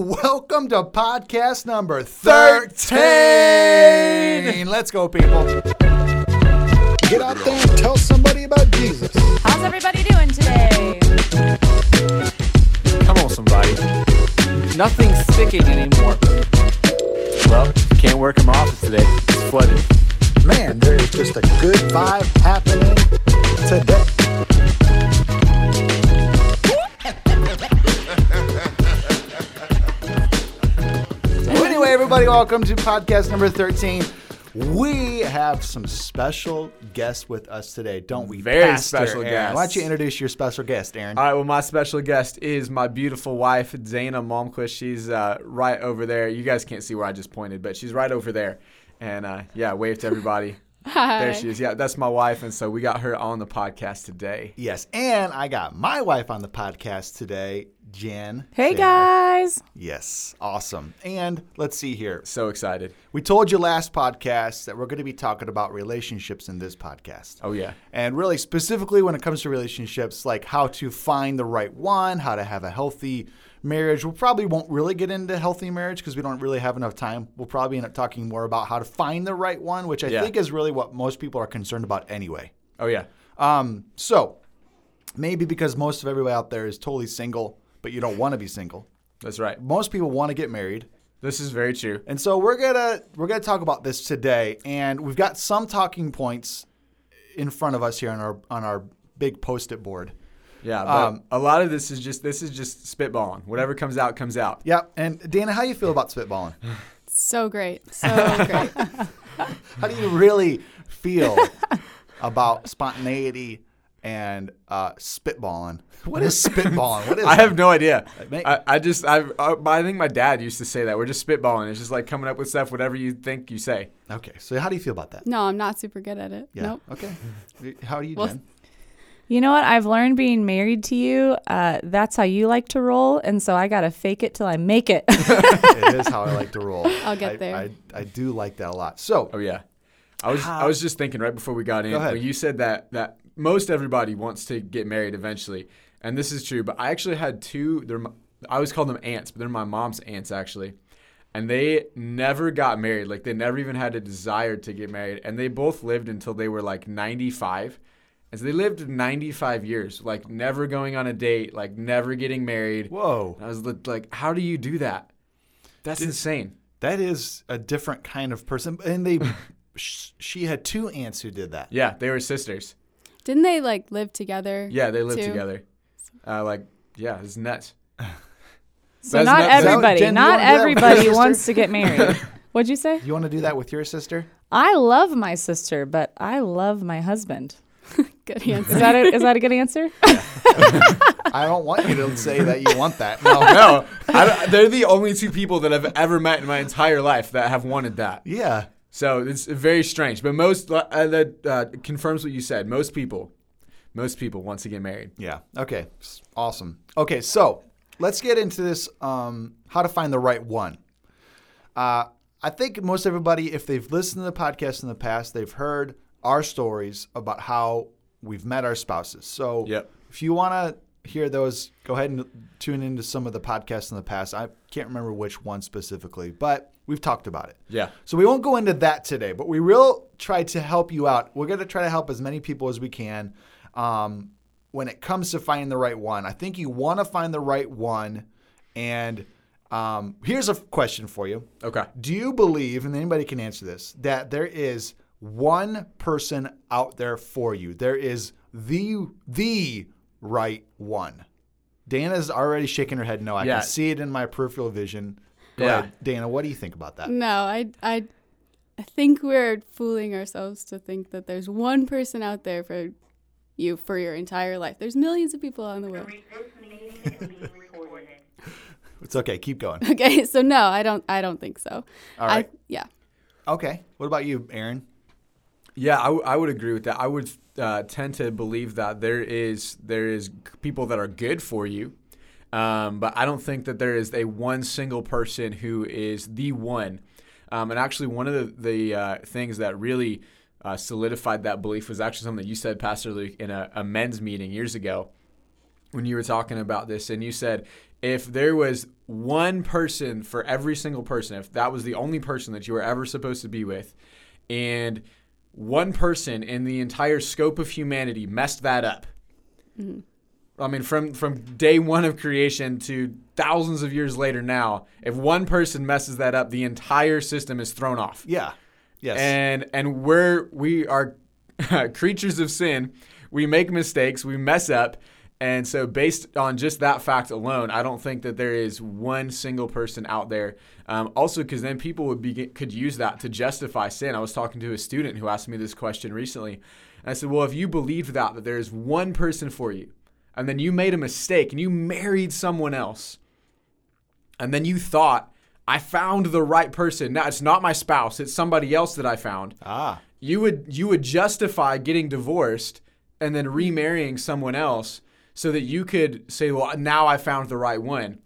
Welcome to podcast number 13. Let's go, people. Get out there and tell somebody about Jesus. How's everybody doing today? Come on, somebody. Nothing's sticking anymore. Well, can't work in my office today. It's flooded. Man, there is just a good vibe happening today. Everybody, welcome to podcast number 13. We have some special guests with us today, don't we? Very Pastor special Aaron? guests. Why don't you introduce your special guest, Aaron? All right, well, my special guest is my beautiful wife, Dana Malmquist. She's uh, right over there. You guys can't see where I just pointed, but she's right over there. And uh, yeah, wave to everybody. Hi. There she is. Yeah, that's my wife. And so we got her on the podcast today. yes, and I got my wife on the podcast today, Jen. Hey Say hi. guys. Yes, awesome. And let's see here. So excited. We told you last podcast that we're going to be talking about relationships in this podcast. Oh, yeah. And really, specifically when it comes to relationships, like how to find the right one, how to have a healthy marriage. We probably won't really get into healthy marriage because we don't really have enough time. We'll probably end up talking more about how to find the right one, which I Yeah. think is really what most people are concerned about anyway. Oh, yeah. Um, so maybe because most of everybody out there is totally single, but you don't want to be single. That's right. Most people want to get married. This is very true. And so we're gonna we're gonna talk about this today, and we've got some talking points in front of us here on our on our big post-it board. Yeah, but Um, a lot of this is just this is just spitballing. Whatever comes out comes out. Yep. And Dana, how you feel about spitballing? So great. So great. How do you really feel about spontaneity and uh, spitballing? What is spitballing? What is I that? have no idea. I, I just I uh, I think my dad used to say that we're just spitballing. It's just like coming up with stuff, whatever you think you say. Okay. So how do you feel about that? No, I'm not super good at it. Yeah. Nope. Okay. How do you, Well, Jen? You know what? I've learned being married to you, uh, that's how you like to roll. And so I got to fake it till I make it. it is how I like to roll. I'll get I, there. I, I, do like that a lot. So. Oh, yeah. I was. I was just thinking right before we got in, Go ahead. you said that, that most everybody wants to get married eventually. And this is true, but I actually had two, they're, I always call them aunts, but they're my mom's aunts actually. And they never got married. Like they never even had a desire to get married. And they both lived until they were like 95 as they lived 95 years, like never going on a date, like never getting married. Whoa. And I was like, how do you do that? That's insane. That is a different kind of person. And they, she had two aunts who did that. Yeah, they were sisters. Didn't they like live together? Yeah, they lived too? together. Uh, like, yeah, it's nuts. So not everybody, Jen, not everybody wants to get married. What'd you say? You want to do that with your sister? I love my sister, but I love my husband. Good answer. Is that a, is that a good answer? I don't want you to say that you want that. No. No, I they're the only two people that I've ever met in my entire life that have wanted that. Yeah. So it's very strange. But most uh, that uh, confirms what you said. Most people, most people want to get married. Yeah. Okay. Awesome. Okay. So let's get into this um, how to find the right one. Uh, I think most everybody, if they've listened to the podcast in the past, they've heard our stories about how we've met our spouses. So Yep. if you want to hear those, go ahead and tune into some of the podcasts in the past. I can't remember which one specifically, but we've talked about it. Yeah. So we won't go into that today, but we will try to help you out. We're going to try to help as many people as we can um, when it comes to finding the right one. I think you want to find the right one. And um, here's a question for you Okay. Do you believe, and anybody can answer this, that there is one person out there for you? There is the the right one. Dana's already shaking her head no. I Yeah. can see it in my peripheral vision. Go Yeah. ahead, Dana. What do you think about that? No, I, I, I think we're fooling ourselves to think that there's one person out there for you for your entire life. There's millions of people out in the world. It's okay. Keep going. Okay, so no, I don't. I don't think so. All right. I, yeah. Okay. What about you, Aaron? Yeah, I, w- I would agree with that. I would uh, tend to believe that there is there is people that are good for you, um, but I don't think that there is a one single person who is the one. Um, and actually, one of the, the uh, things that really uh, solidified that belief was actually something that you said, Pastor Luke, in a, a men's meeting years ago when you were talking about this, and you said if there was one person for every single person, if that was the only person that you were ever supposed to be with, and one person in the entire scope of humanity messed that up. Mm-hmm. I mean, from from day one of creation to thousands of years later now, if one person messes that up, the entire system is thrown off Yeah. Yes. and and we're we are creatures of sin. We make mistakes, we mess up, and so based on just that fact alone, I don't think that there is one single person out there. Um, also, because then people would be could use that to justify sin. I was talking to a student who asked me this question recently. And I said, "Well, if you believed that that there is one person for you, and then you made a mistake and you married someone else." and then you thought I found the right person. Now it's not my spouse; it's somebody else that I found. ah. You would you would justify getting divorced and then remarrying someone else so that you could say, "Well, now I found the right one."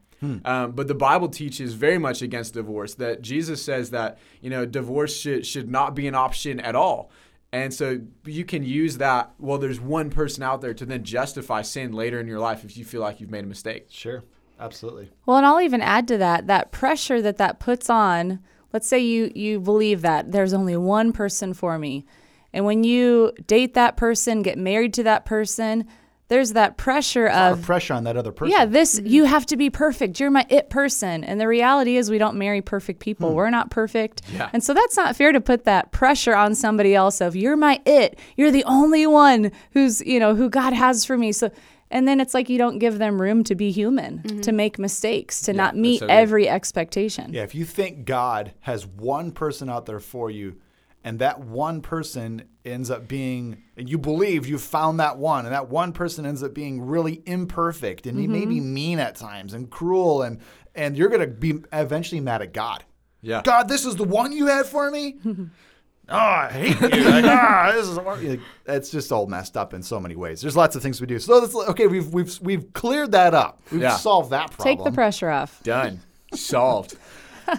Um, but the Bible teaches very much against divorce. That Jesus says that you know divorce should should not be an option at all. And so you can use that. Well, there's one person out there to then justify sin later in your life if you feel like you've made a mistake. Sure. Absolutely. Well, and I'll even add to that that pressure that that puts on. Let's say you you believe that there's only one person for me, and when you date that person, get married to that person, there's that pressure of of pressure on that other person. yeah, this you mm-hmm. have to be perfect. You're my it person. And the reality is we don't marry perfect people. Hmm. We're not perfect. Yeah. And so that's not fair to put that pressure on somebody else of you're my it. You're the only one who's, you know, who God has for me. So and then it's like you don't give them room to be human, to mm-hmm. make mistakes, to not meet so every expectation. Yeah, if you think God has one person out there for you, and that one person ends up being, and you believe you found that one, and that one person ends up being really imperfect, and he may be mean at times and cruel, and and you're gonna be eventually mad at God. Yeah. God, this is the one you had for me. oh, I hate you. Like, ah, this is like, it's just all messed up in so many ways. There's lots of things we do. So that's okay. We've we've we've cleared that up. We've Yeah. solved that problem. Take the pressure off. Done. Solved.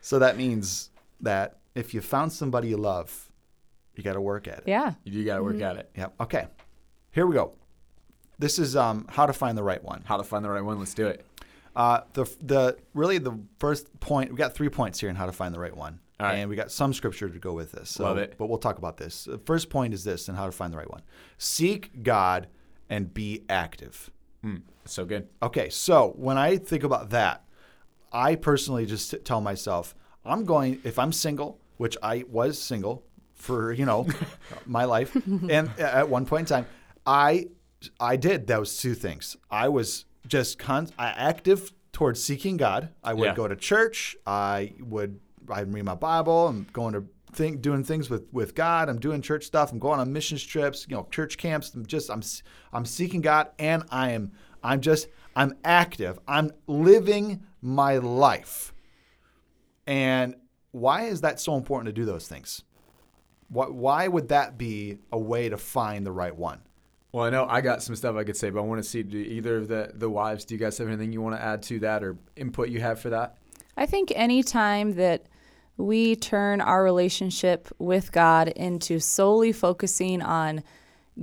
So that means that if you found somebody you love, you got to work at it. Yeah. You got to work at it. Yep. Okay. Here we go. This is um, how to find the right one. How to find the right one. Let's do it. Uh, the the really the first point we got three points here in how to find the right one, All right. and we got some scripture to go with this. So, Love it. But we'll talk about this. The first point is this, and how to find the right one: seek God and be active. Mm, so good. Okay, so when I think about that, I personally just tell myself, I'm going, if I'm single, which I was single for, you know, my life, and at one point in time, I I did those two things. I was just con- I active towards seeking God. I would Yeah. go to church. I would I'd read my Bible. I'm going to think doing things with with God. I'm doing church stuff. I'm going on missions trips. You know, church camps. I'm just I'm I'm seeking God, and I am I'm just I'm active. I'm living my life. And why is that so important to do those things? Why, why would that be a way to find the right one? Well, I know I got some stuff I could say, but I want to see do either of the, the wives, do you guys have anything you want to add to that or input you have for that? I think any time that we turn our relationship with God into solely focusing on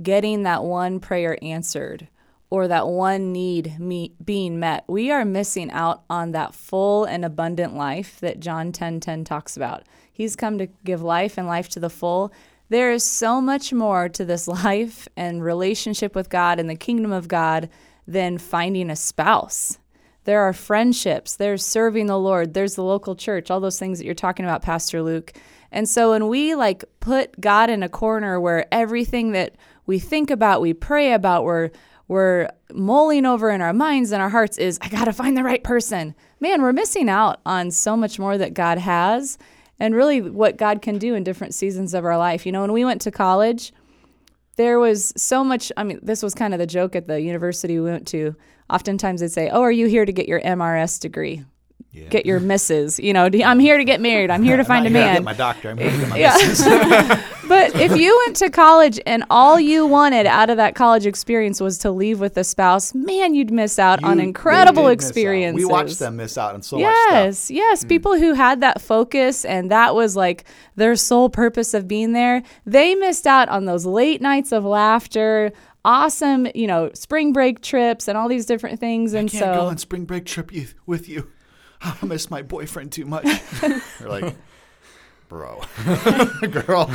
getting that one prayer answered or that one need being met, we are missing out on that full and abundant life that John 10:10 talks about. He's come to give life and life to the full. There is so much more to this life and relationship with God and the kingdom of God than finding a spouse. There are friendships, there's serving the Lord, there's the local church, all those things that you're talking about, Pastor Luke. And so when we like put God in a corner where everything that we think about, we pray about, we're we're mulling over in our minds and our hearts is I gotta find the right person. Man, we're missing out on so much more that God has and really what God can do in different seasons of our life. You know, when we went to college, there was so much i mean this was kind of the joke at the university we went to oftentimes they'd say oh are you here to get your mrs degree get your misses you know i'm here to get married i'm here to find a I'm to man get my doctor. I'm here to get my yeah. missus. but if you went to college and all you wanted out of that college experience was to leave with a spouse man you'd miss out on incredible they did miss out. experiences We watched them miss out on so much stuff. Yes, yes. Mm. People who had that focus and that was like their sole purpose of being there, they missed out on those late nights of laughter, awesome, you know, spring break trips and all these different things. And I Can't so go on spring break trip you, with you. I miss my boyfriend too much. You're like, bro, girl,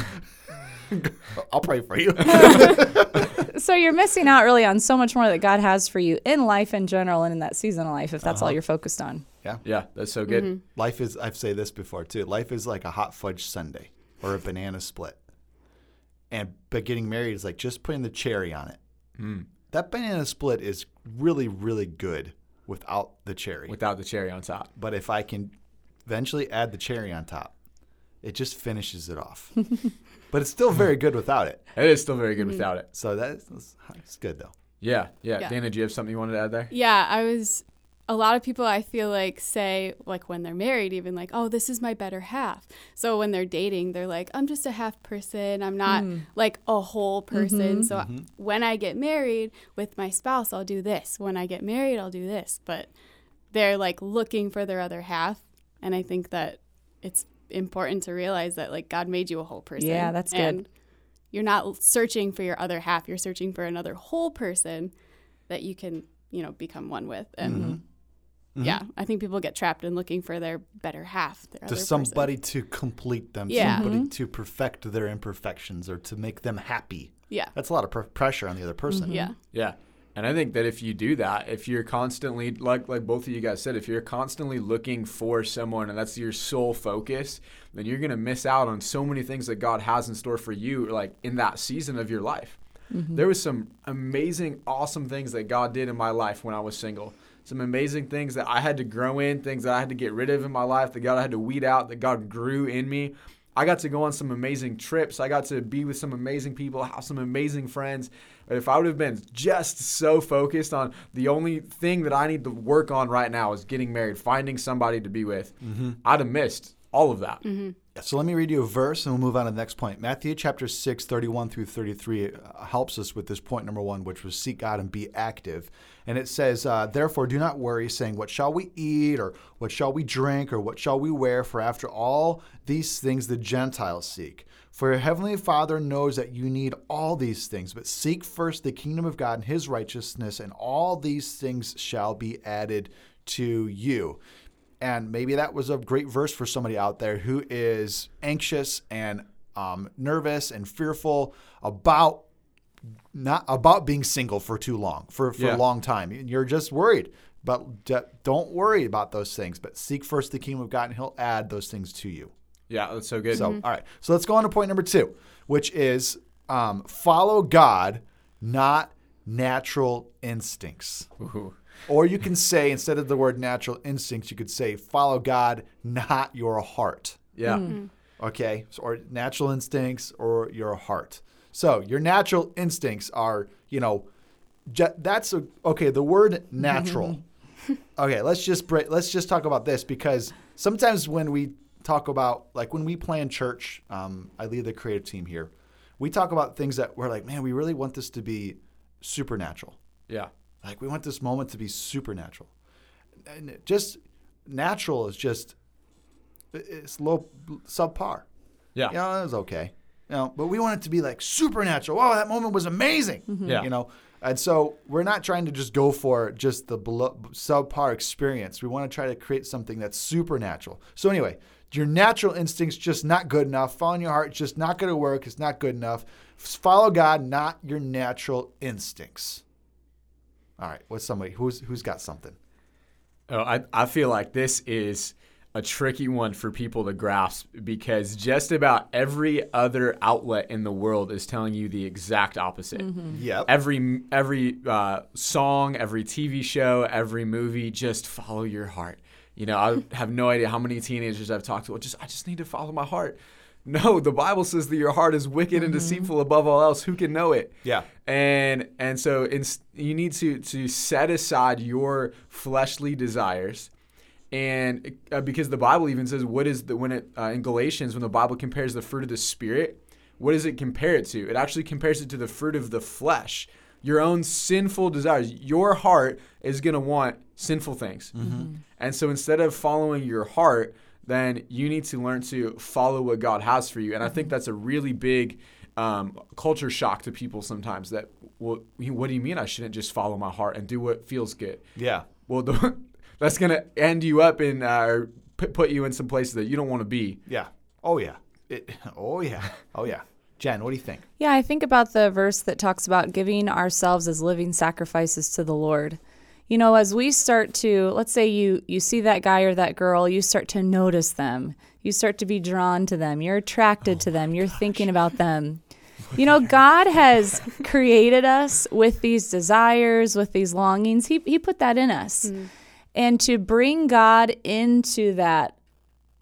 I'll pray for you. so you're missing out really on so much more that God has for you in life in general and in that season of life if that's Uh-huh. all you're focused on. Yeah, Yeah, that's so good. Mm-hmm. Life is, I've said this before too. Life is like a hot fudge sundae or a banana split. And but getting married is like just putting the cherry on it. Mm. That banana split is really, really good without the cherry. Without the cherry on top. but if I can eventually add the cherry on top, it just finishes it off. but it's still very good without it. It is still very good Mm-hmm. without it. So that's, that's it's good though. Yeah, yeah, Yeah. Dana, do you have something you wanted to add there? Yeah, I was. A lot of people I feel like say, like when they're married, even like, oh, this is my better half. So when they're dating, they're like, I'm just a half person. I'm not hmm. like a whole person. Mm-hmm. So mm-hmm. when I get married with my spouse, I'll do this. When I get married, I'll do this. But they're like looking for their other half. And I think that it's important to realize that like God made you a whole person. Yeah, that's good. And you're not searching for your other half. You're searching for another whole person that you can, you know, become one with. And mm-hmm. Mm-hmm. yeah, I think people get trapped in looking for their better half. Their To other person. somebody to complete them, Yeah. somebody mm-hmm. to perfect their imperfections or to make them happy. Yeah. That's a lot of pr- pressure on the other person. Yeah. Yeah. And I think that if you do that, if you're constantly like like both of you guys said, if you're constantly looking for someone and that's your sole focus, then you're gonna miss out on so many things that God has in store for you, like in that season of your life. Mm-hmm. There was some amazing, awesome things that God did in my life when I was single. Some amazing things that I had to grow in, things that I had to get rid of in my life, that God had to weed out, that God grew in me. I got to go on some amazing trips. I got to be with some amazing people, have some amazing friends. But if I would have been just so focused on the only thing that I need to work on right now is getting married, finding somebody to be with, mm-hmm. I'd have missed all of that. Mm-hmm. So let me read you a verse and we'll move on to the next point. Matthew chapter 6, 31 through 33 uh, helps us with this point number one, which was seek God and be active. And it says, uh, Therefore, do not worry, saying, What shall we eat, or what shall we drink, or what shall we wear? For after all these things the Gentiles seek. For your heavenly Father knows that you need all these things, but seek first the kingdom of God and his righteousness, and all these things shall be added to you. And maybe that was a great verse for somebody out there who is anxious and um, nervous and fearful about not about being single for too long, for, for Yeah. a long time. You're just worried. But d- don't worry about those things, but seek first the kingdom of God and he'll add those things to you. Yeah, that's so good. So, all right. So let's go on to point number two, which is um, follow God, not natural instincts. Ooh. Or you can say, instead of the word natural instincts, you could say, follow God, not your heart. Yeah. Okay? So, or natural instincts or your heart. So your natural instincts are, you know, ju- that's a, okay. The word natural. okay, let's just break, let's just talk about this because sometimes when we talk about like when we plan church, um, I lead the creative team here. We talk about things that we're like, man, we really want this to be supernatural. Yeah. Like we want this moment to be supernatural. And just natural is just it's low subpar. Yeah. You know, it was okay. You know, but we want it to be like supernatural. Wow, that moment was amazing. Mm-hmm. Yeah. You know, and so we're not trying to just go for just the below, subpar experience. We want to try to create something that's supernatural. So anyway, your natural instincts just not good enough. Following your heart just not going to work. It's not good enough. Follow God, not your natural instincts. All right, what's somebody who's who's got something? Oh, I, I feel like this is a tricky one for people to grasp because just about every other outlet in the world is telling you the exact opposite. Yep. Every every uh, song, every TV show, every movie, just follow your heart. You know, I have no idea how many teenagers I've talked to. Just I just need to follow my heart. No, the Bible says that your heart is wicked and deceitful above all else. Who can know it? Yeah. and and so it's, you need to to set aside your fleshly desires. And uh, because the bible even says what is the when it uh, in galatians when the bible compares the fruit of the spirit what does it compare it to? It actually compares it to the fruit of the flesh. Your own sinful desires. Your heart is going to want sinful things. And so instead of following your heart then you need to learn to follow what god has for you and i think that's a really big um, culture shock to people sometimes that well, what do you mean I shouldn't just follow my heart and do what feels good? Yeah. Well, the, that's gonna end you up in uh, put you in some places that you don't want to be. Yeah. Oh yeah. It, oh yeah. Oh yeah. Jen, what do you think? Yeah, I think about the verse that talks about giving ourselves as living sacrifices to the Lord. You know, as we start to, let's say you you see that guy or that girl, you start to notice them. You start to be drawn to them. You're attracted to them. You're thinking about them. You know, God has created us with these desires, with these longings. He he put that in us. Mm. And to bring God into that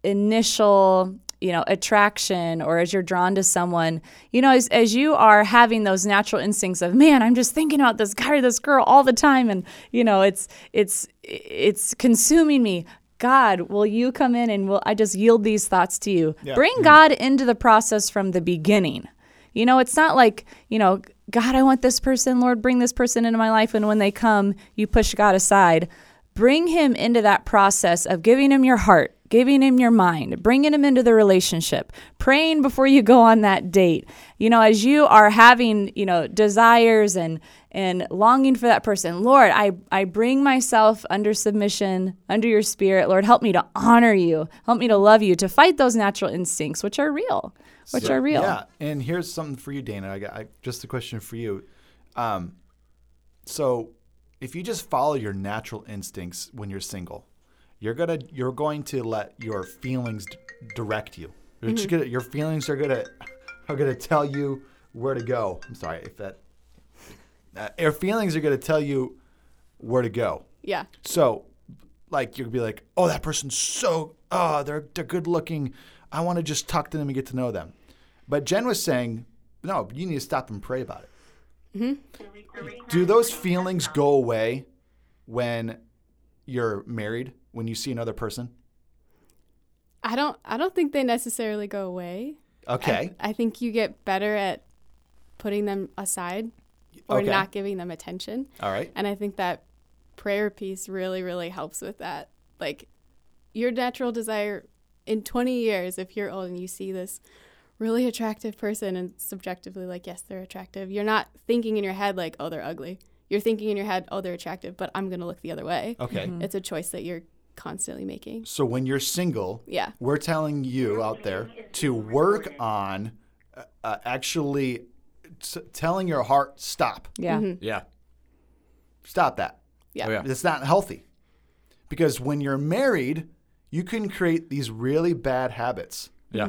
initial you know attraction or as you're drawn to someone you know as, as you are having those natural instincts of man i'm just thinking about this guy or this girl all the time and you know it's it's it's consuming me. God will you come in and will i just yield these thoughts to you? Yeah. bring mm-hmm. god into the process from the beginning. You know it's not like you know god i want this person lord bring this person into my life and when they come you push god aside. Bring him into that process of giving him your heart, giving him your mind, bringing him into the relationship, praying before you go on that date. You know, as you are having, you know, desires and and longing for that person, Lord, I I bring myself under submission, under your spirit. Lord, help me to honor you. Help me to love you, to fight those natural instincts which are real, which are real. Yeah, and here's something for you, Dana. I got I, just a question for you. Um, so if you just follow your natural instincts when you're single, you're gonna you're going to let your feelings d- direct you. Just mm-hmm. gonna, your feelings are gonna are gonna tell you where to go. I'm sorry if that. Uh, your feelings are gonna tell you where to go. Yeah. So, like, you'll be like, oh, that person's so, oh, they're, they're good looking. I want to just talk to them and get to know them. But Jen was saying, no, you need to stop and pray about it. Mm-hmm. Do those feelings go away when you're married, when you see another person? I don't I don't think they necessarily go away. Okay. I think you get better at putting them aside or Okay. not giving them attention. All right. And I think that prayer piece really, really helps with that. Like your natural desire in 20 years, if you're old and you see this really attractive person and subjectively, like, yes, they're attractive, you're not thinking in your head, like, oh, they're ugly. You're thinking in your head, oh, they're attractive, but I'm going to look the other way. Okay. Mm-hmm. It's a choice that you're constantly making. So when you're single, Yeah. we're telling you out there to work on uh, uh, actually t- telling your heart, stop. Yeah. Yeah. Stop that. Yeah. Oh, yeah. It's not healthy. Because when you're married, you can create these really bad habits. Yeah.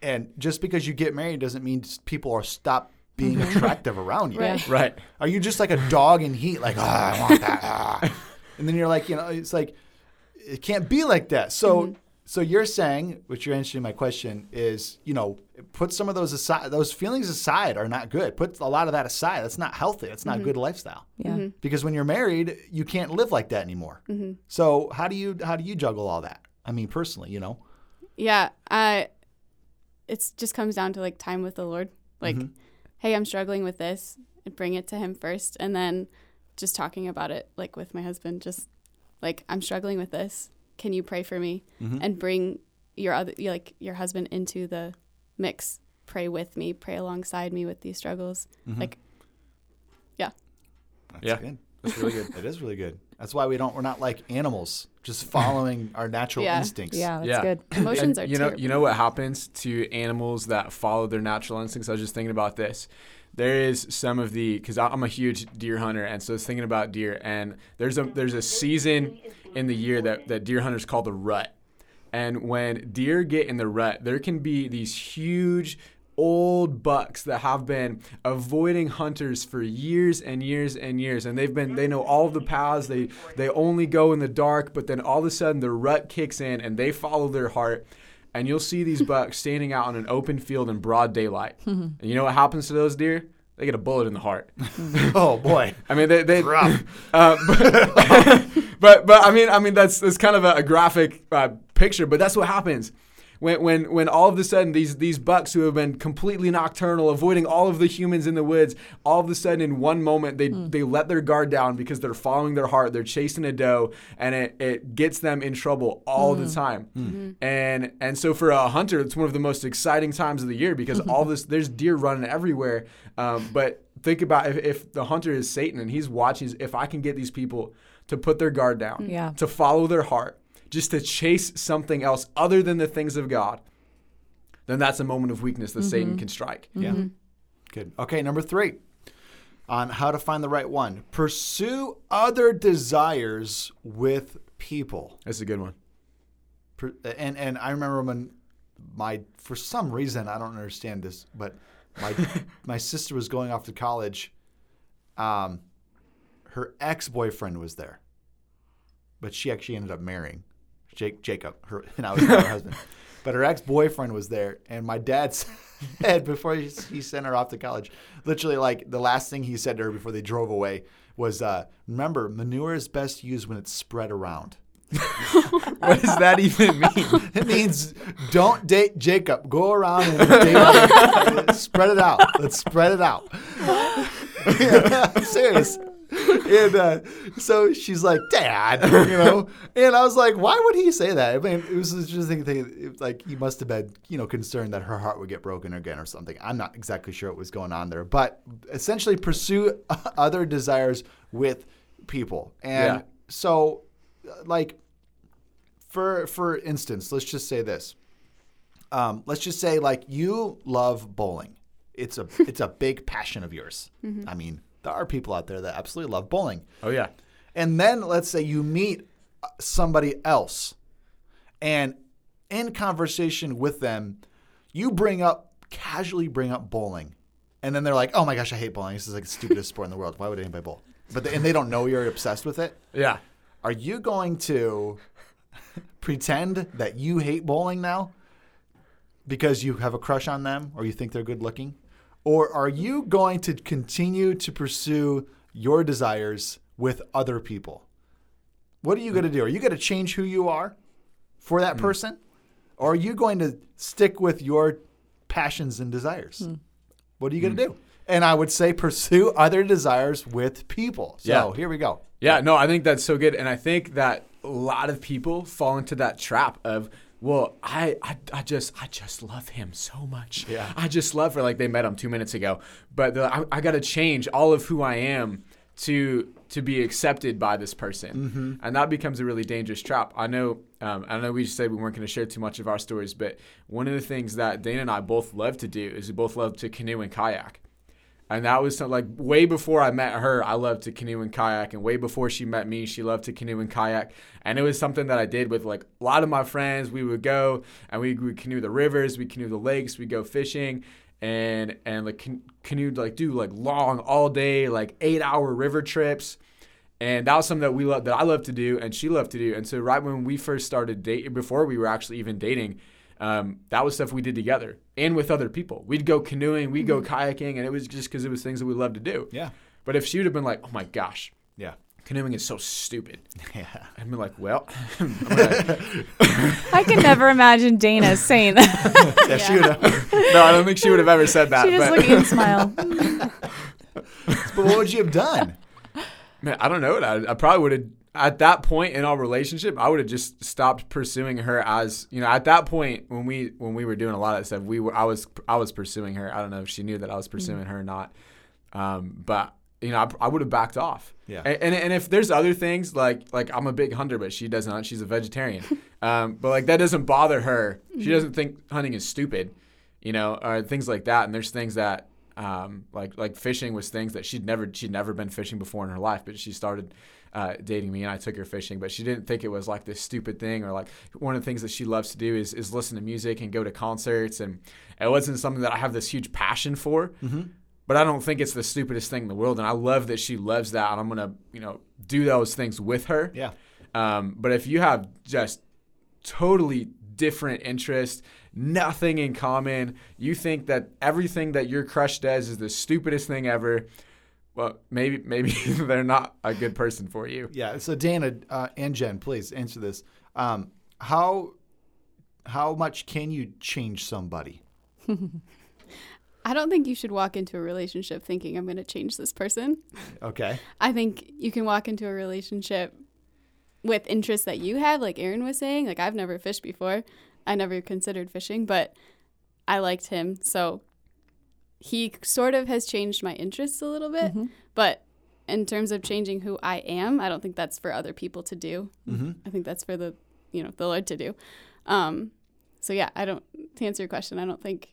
And just because you get married doesn't mean people are stop being attractive around you. Right. Right. Are you just like a dog in heat, like, ah, I want that. ah." And then you're like, you know, it's like, it can't be like that. So, mm-hmm. so you're saying, which you're answering my question is, you know, put some of those aside. Those feelings aside are not good. Put a lot of that aside. That's not healthy. That's not mm-hmm. good lifestyle Yeah. Mm-hmm. because when you're married, you can't live like that anymore. So how do you how do you juggle all that? I mean, personally, you know. Yeah, I. It's just comes down to like time with the Lord. Like, hey, I'm struggling with this, and bring it to Him first, and then just talking about it, like with my husband, just like I'm struggling with this. Can you pray for me mm-hmm. and bring your other like your husband into the mix? Pray with me, pray alongside me with these struggles. Mm-hmm. Like, yeah, That's Yeah. good. That's really good. it is really good. That's why we don't. We're not like animals, just following our natural Yeah. instincts. Yeah, that's Yeah. good. emotions And are you know terrible. you know what happens to animals that follow their natural instincts i was just thinking about this there is some of the because i'm a huge deer hunter and so i was thinking about deer and there's a there's a season in the year that, that deer hunters call the rut and when deer get in the rut there can be these huge old bucks that have been avoiding hunters for years and years and years and they've been they know all of the paths they they only go in the dark but then all of a sudden the rut kicks in and they follow their heart and you'll see these bucks standing out on an open field in broad daylight and you know what happens to those deer they get a bullet in the heart Oh boy. I mean, they, they Rough. uh, but, but but I mean, I mean that's that's kind of a, a graphic uh, picture. But that's what happens when when when all of a sudden these these bucks who have been completely nocturnal, avoiding all of the humans in the woods, all of a sudden in one moment they hmm. they let their guard down because they're following their heart, they're chasing a doe, and it, it gets them in trouble all the hmm. time. Hmm. And and so for a hunter, it's one of the most exciting times of the year because all this there's deer running everywhere. Um, but think about if, if the hunter is Satan and he's watching, if I can get these people to put their guard down, Yeah. to follow their heart, just to chase something else other than the things of God, then that's a moment of weakness that Satan can strike. Yeah. Good. Okay, number three on how to find the right one. Pursue other desires with people. That's a good one. And and I remember when my for some reason I don't understand this, but my my sister was going off to college. Um, her ex boyfriend was there, but she actually ended up marrying Jake Jacob. Her and I was her husband, but her ex boyfriend was there, and my dad said before he, he sent her off to college, literally like the last thing he said to her before they drove away was, uh, "Remember, manure is best used when it's spread around." What does that even mean? It means don't date Jacob. Go around and date other- spread it out. Let's spread it out. yeah, I'm serious. And uh, so she's like, Dad, you know, and I was like, why would he say that? I mean, it was just like he must have been, you know, concerned that her heart would get broken again or something. I'm not exactly sure what was going on there, but essentially pursue other desires with people. And Yeah. so, uh, like, for for instance, let's just say this. Um, let's just say like you love bowling. It's a it's a big passion of yours. I mean, there are people out there that absolutely love bowling. Oh yeah. And then let's say you meet uh, somebody else, and in conversation with them, you bring up casually bring up bowling, and then they're like, "Oh my gosh, I hate bowling. This is like the stupidest sport in the world. Why would anybody bowl?" But they, and they don't know you're obsessed with it. Yeah. Are you going to pretend that you hate bowling now because you have a crush on them or you think they're good looking? Or are you going to continue to pursue your desires with other people? What are you going to do? Are you going to change who you are for that hmm. person? Or are you going to stick with your passions and desires? Hmm. What are you going to hmm. do? And I would say pursue other desires with people. So Yeah. here we go. Yeah, no, I think that's so good, and I think that a lot of people fall into that trap of, well, I, I, I just, I just love him so much. Yeah. I just love her like they met him two minutes ago, but the, I, I got to change all of who I am to to be accepted by this person, and that becomes a really dangerous trap. I know, um, I know we just said we weren't going to share too much of our stories, but one of the things that Dana and I both love to do is we both love to canoe and kayak. And that was some, like way before I met her, I loved to canoe and kayak. And way before she met me, she loved to canoe and kayak. And it was something that I did with like a lot of my friends. We would go and we would canoe the rivers, we canoe the lakes, we go fishing, and and like can, canoe like do like long all day like eight hour river trips. And that was something that we love that I love to do and she loved to do. And so right when we first started dating, before we were actually even dating, um, that was stuff we did together and with other people. We'd go canoeing, we'd go kayaking, and it was just because it was things that we loved to do. Yeah. But if she would have been like, "Oh my gosh, Yeah. canoeing is so stupid," Yeah. I'd be like, "Well, I'm gonna- I can never imagine Dana saying that. Yeah, she would have. no, I don't think she would have ever said that." she just but look and smile. But what would you have done? man, I don't know. I, I probably would have. At that point in our relationship, I would have just stopped pursuing her as you know. At that point, when we when we were doing a lot of that stuff, we were I was I was pursuing her. I don't know if she knew that I was pursuing her or not, um, but you know, I, I would have backed off. Yeah. And, and and if there's other things like like I'm a big hunter, but she doesn't. She's a vegetarian. um, but like that doesn't bother her. She doesn't think hunting is stupid, you know, or things like that. And there's things that um, like like fishing was things that she'd never she'd never been fishing before in her life, but she started uh, dating me and I took her fishing. But she didn't think it was like this stupid thing or like one of the things that she loves to do is is listen to music and go to concerts. And it wasn't something that I have this huge passion for. But I don't think it's the stupidest thing in the world, and I love that she loves that, and I'm gonna, you know, do those things with her. Yeah. Um, but if you have just totally different interests, nothing in common, you think that everything that your crush does is the stupidest thing ever. Well, maybe maybe they're not a good person for you. Yeah. So Dana uh, and Jen, please answer this. Um, how how much can you change somebody? I don't think you should walk into a relationship thinking I'm going to change this person. Okay. I think you can walk into a relationship with interests that you have, like Aaron was saying. Like I've never fished before. I never considered fishing, but I liked him. So he sort of has changed my interests a little bit. But in terms of changing who I am, I don't think that's for other people to do. Mm-hmm. I think that's for the you know the Lord to do. Um, so yeah, I don't to answer your question. I don't think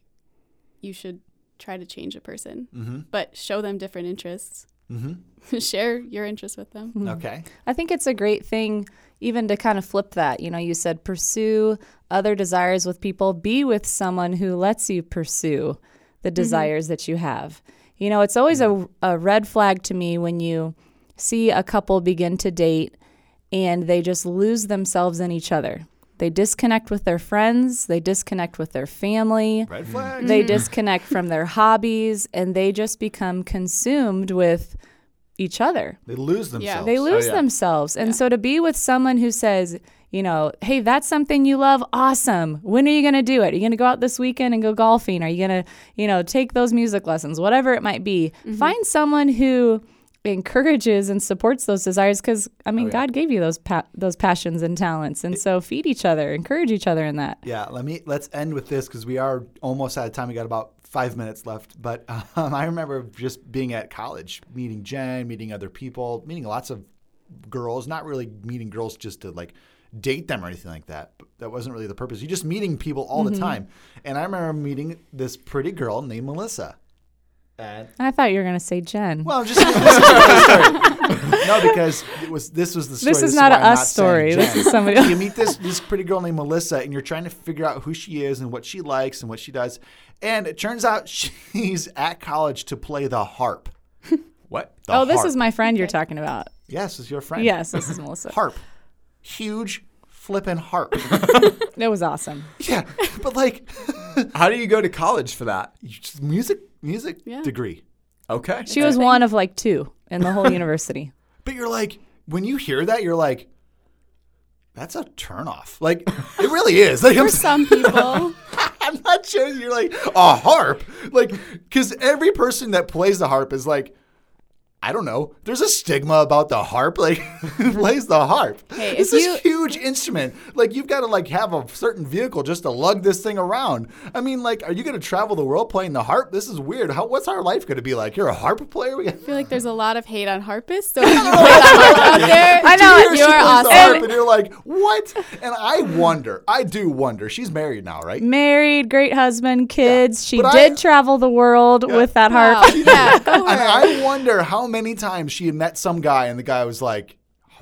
you should try to change a person, Mm-hmm. but show them different interests. Mm-hmm. Share your interests with them. Okay. I think it's a great thing even to kind of flip that. You know, you said pursue other desires with people, be with someone who lets you pursue the mm-hmm. desires that you have. You know, it's always a, mm. a red flag to me when you see a couple begin to date and they just lose themselves in each other. They disconnect with their friends, they disconnect with their family, Red flag. Mm-hmm. they disconnect from their hobbies, and they just become consumed with each other They lose themselves. they oh, lose yeah. themselves. And so to be with someone who says, you know, hey, that's something you love, awesome. When are you going to do it? Are you going to go out this weekend and go golfing? Are you going to, you know, take those music lessons? Whatever it might be. Find someone who encourages and supports those desires because I mean, yeah. God gave you those pa- those passions and talents. And so feed each other, encourage each other in that. Yeah, let me let's end with this because we are almost out of time. We got about five minutes left. But um, I remember just being at college, meeting Jen, meeting other people, meeting lots of girls. Not really meeting girls just to like date them or anything like that. That wasn't really the purpose. You're just meeting people all the mm-hmm. time. And I remember meeting this pretty girl named Melissa. And I thought you were going to say Jen. well, just this is the story. no, because it was this was the story. This is not why a I'm us saying story. This is somebody Else. you meet this this pretty girl named Melissa, and you're trying to figure out who she is and what she likes and what she does. And it turns out she's at college to play the harp. What? The oh, this is my friend you're talking about. yes, this is your friend. Yes, this is Melissa. harp, huge flippin' harp. that was awesome. yeah, but like How do you go to college for that? you just- music music Yeah. degree. Okay. She was one of like two in the whole university. But you're like, when you hear that, you're like, that's a turnoff. Like, it really is. Like, I'm, For some people, I'm not sure. You're like, a harp? Like, because every person that plays the harp is like, I don't know. There's a stigma about the harp. Like, who plays the harp? Hey, it's if this huge instrument. Like, you've got to like have a certain vehicle just to lug this thing around. I mean, like, are you going to travel the world playing the harp? This is weird. How? What's our life going to be like? You're a harp player. We I feel like there's a lot of hate on harpists. So if you play the harp out there, I know, you are plays awesome. the harp, and you're like, what? And I wonder. I do wonder. She's married now, right? Married, great husband, kids. She But I- did travel the world with that Wow, harp. yeah, go And. I wonder how many times she had met some guy, and the guy was like,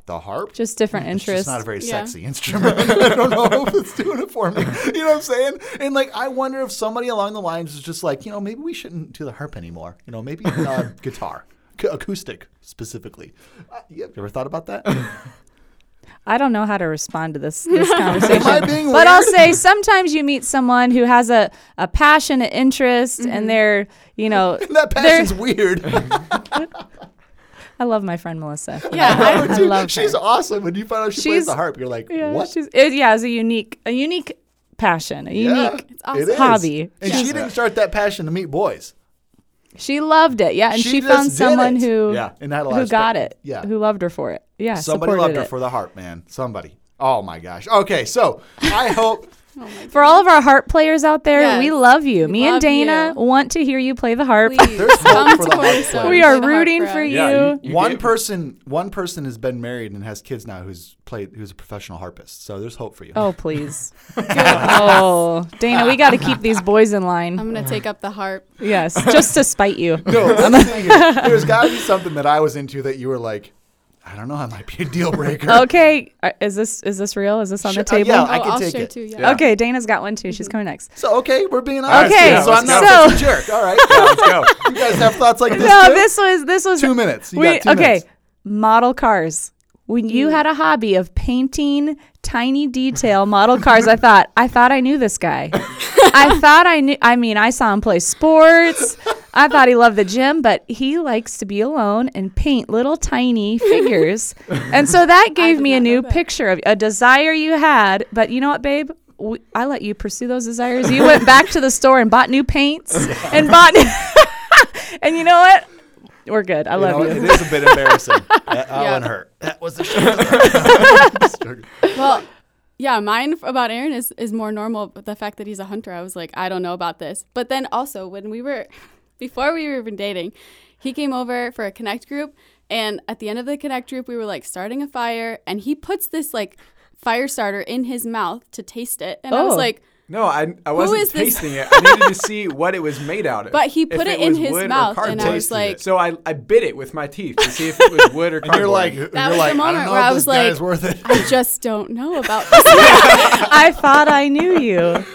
"The harp." Just different It's interests. just not a very Yeah. sexy instrument. I don't know if it's doing it for me. You know what I'm saying? And like, I wonder if somebody along the lines is just like, you know, maybe we shouldn't do the harp anymore. You know, maybe uh, guitar, C- acoustic specifically. Uh, you ever thought about that? I don't know how to respond to this, this conversation. Am I being but I'll say sometimes you meet someone who has a, a passion, an interest, and mm-hmm. they're, you know, that passion's weird. I love my friend Melissa. yeah, I, I love She's her. awesome. When you find out she plays She's- the harp, you're like, Yeah, what? she's, it, yeah, it's a unique, a unique passion, a Yeah, unique. It's awesome. hobby. And Yeah. she didn't start that passion to meet boys. She loved it, yeah, and She she, found someone it. who, Yeah. And had a who got it, Yeah. who loved her for it. Yeah, Somebody loved her it. for the heart, man. Somebody. Oh my gosh. Okay, so I hope Oh for all of our harp players out there, Yes. we love you. Me and Dana you. want to hear you play the harp. please There's hope come for to the harp Cornerstone. player. We are the rooting us. for Yeah, you. you- you one person one person has been married and has kids now who's played who's a professional harpist. So there's hope for you. Oh, please. oh, Dana, we got to keep these boys in line. I'm gonna take up the harp. yes, just to spite you. No, let's see. There's got to be something that I was into that you were like, I don't know, that might be a deal breaker. Okay, uh, is this is this real? Is this on Sure, the uh, table? yeah, Oh, I can will take share it. too. Yeah. Yeah. Okay, Dana's got one too. She's coming next. So okay, we're being honest. Okay, here, so I'm not so- a jerk. All right, Yeah, let's go. you guys have thoughts like this No, too? this was this was two minutes. You we, got two okay, minutes. model cars. When you had a hobby of painting tiny detail model cars, I thought I thought I knew this guy. I thought I knew. I mean, I saw him play sports. I thought he loved the gym, but he likes to be alone and paint little tiny figures. and so that gave me a new picture of a desire you had. But you know what, babe? we, I let you pursue those desires. You went back to the store and bought new paints and bought. and you know what? We're good. I You love know, you. It is a bit embarrassing. that, that Yeah. one hurt. That was the Well, yeah, mine f- about Aaron is is more normal. But the fact that he's a hunter, I was like, I don't know about this. But then also when we were, before we were even dating, he came over for a connect group, and at the end of the connect group, we were like starting a fire, and he puts this like fire starter in his mouth to taste it, and I was Oh. like. No, I, I wasn't is tasting it. I needed to see what it was made out of. But he put it in his mouth, and I was like, it. So I, I bit it with my teeth to see if it was wood or And cardboard. you're like, you're was the like, I moment don't know where I was guy's like- worth it. I just don't know about this. I thought I knew you. Out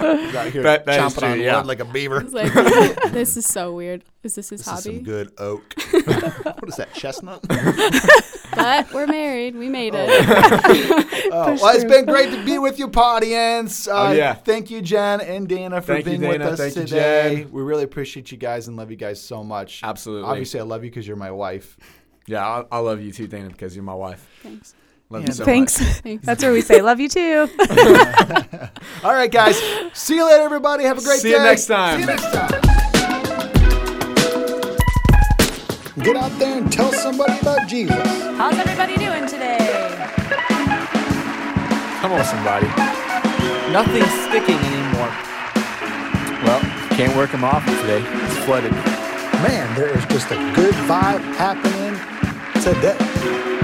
here That- that is chomping on yeah. wood like a beaver. I was like, this is so weird. Is this his This is some hobby? good oak. what is that, chestnut? But we're married. We made it. Oh, well, it's been great to be with you, audience. Uh, Oh, yeah. Thank you, Jen and Dana, for Thank you, being with us Thank you, today. Jen. we really appreciate you guys and love you guys so much. Absolutely. Obviously, I love you because you're my wife. Yeah, I, I love you too, Dana, because you're my wife. Thanks. Love Yeah, you so Thanks. much. Thanks. That's where we say love you too. All right, guys. See you later, everybody. Have a great See day. you next time. See you next time. Get out there and tell somebody about Jesus. How's everybody doing today? Come on, somebody. Nothing's sticking anymore. Well, can't work them off today. It's flooded. Man, there is just a good vibe happening today.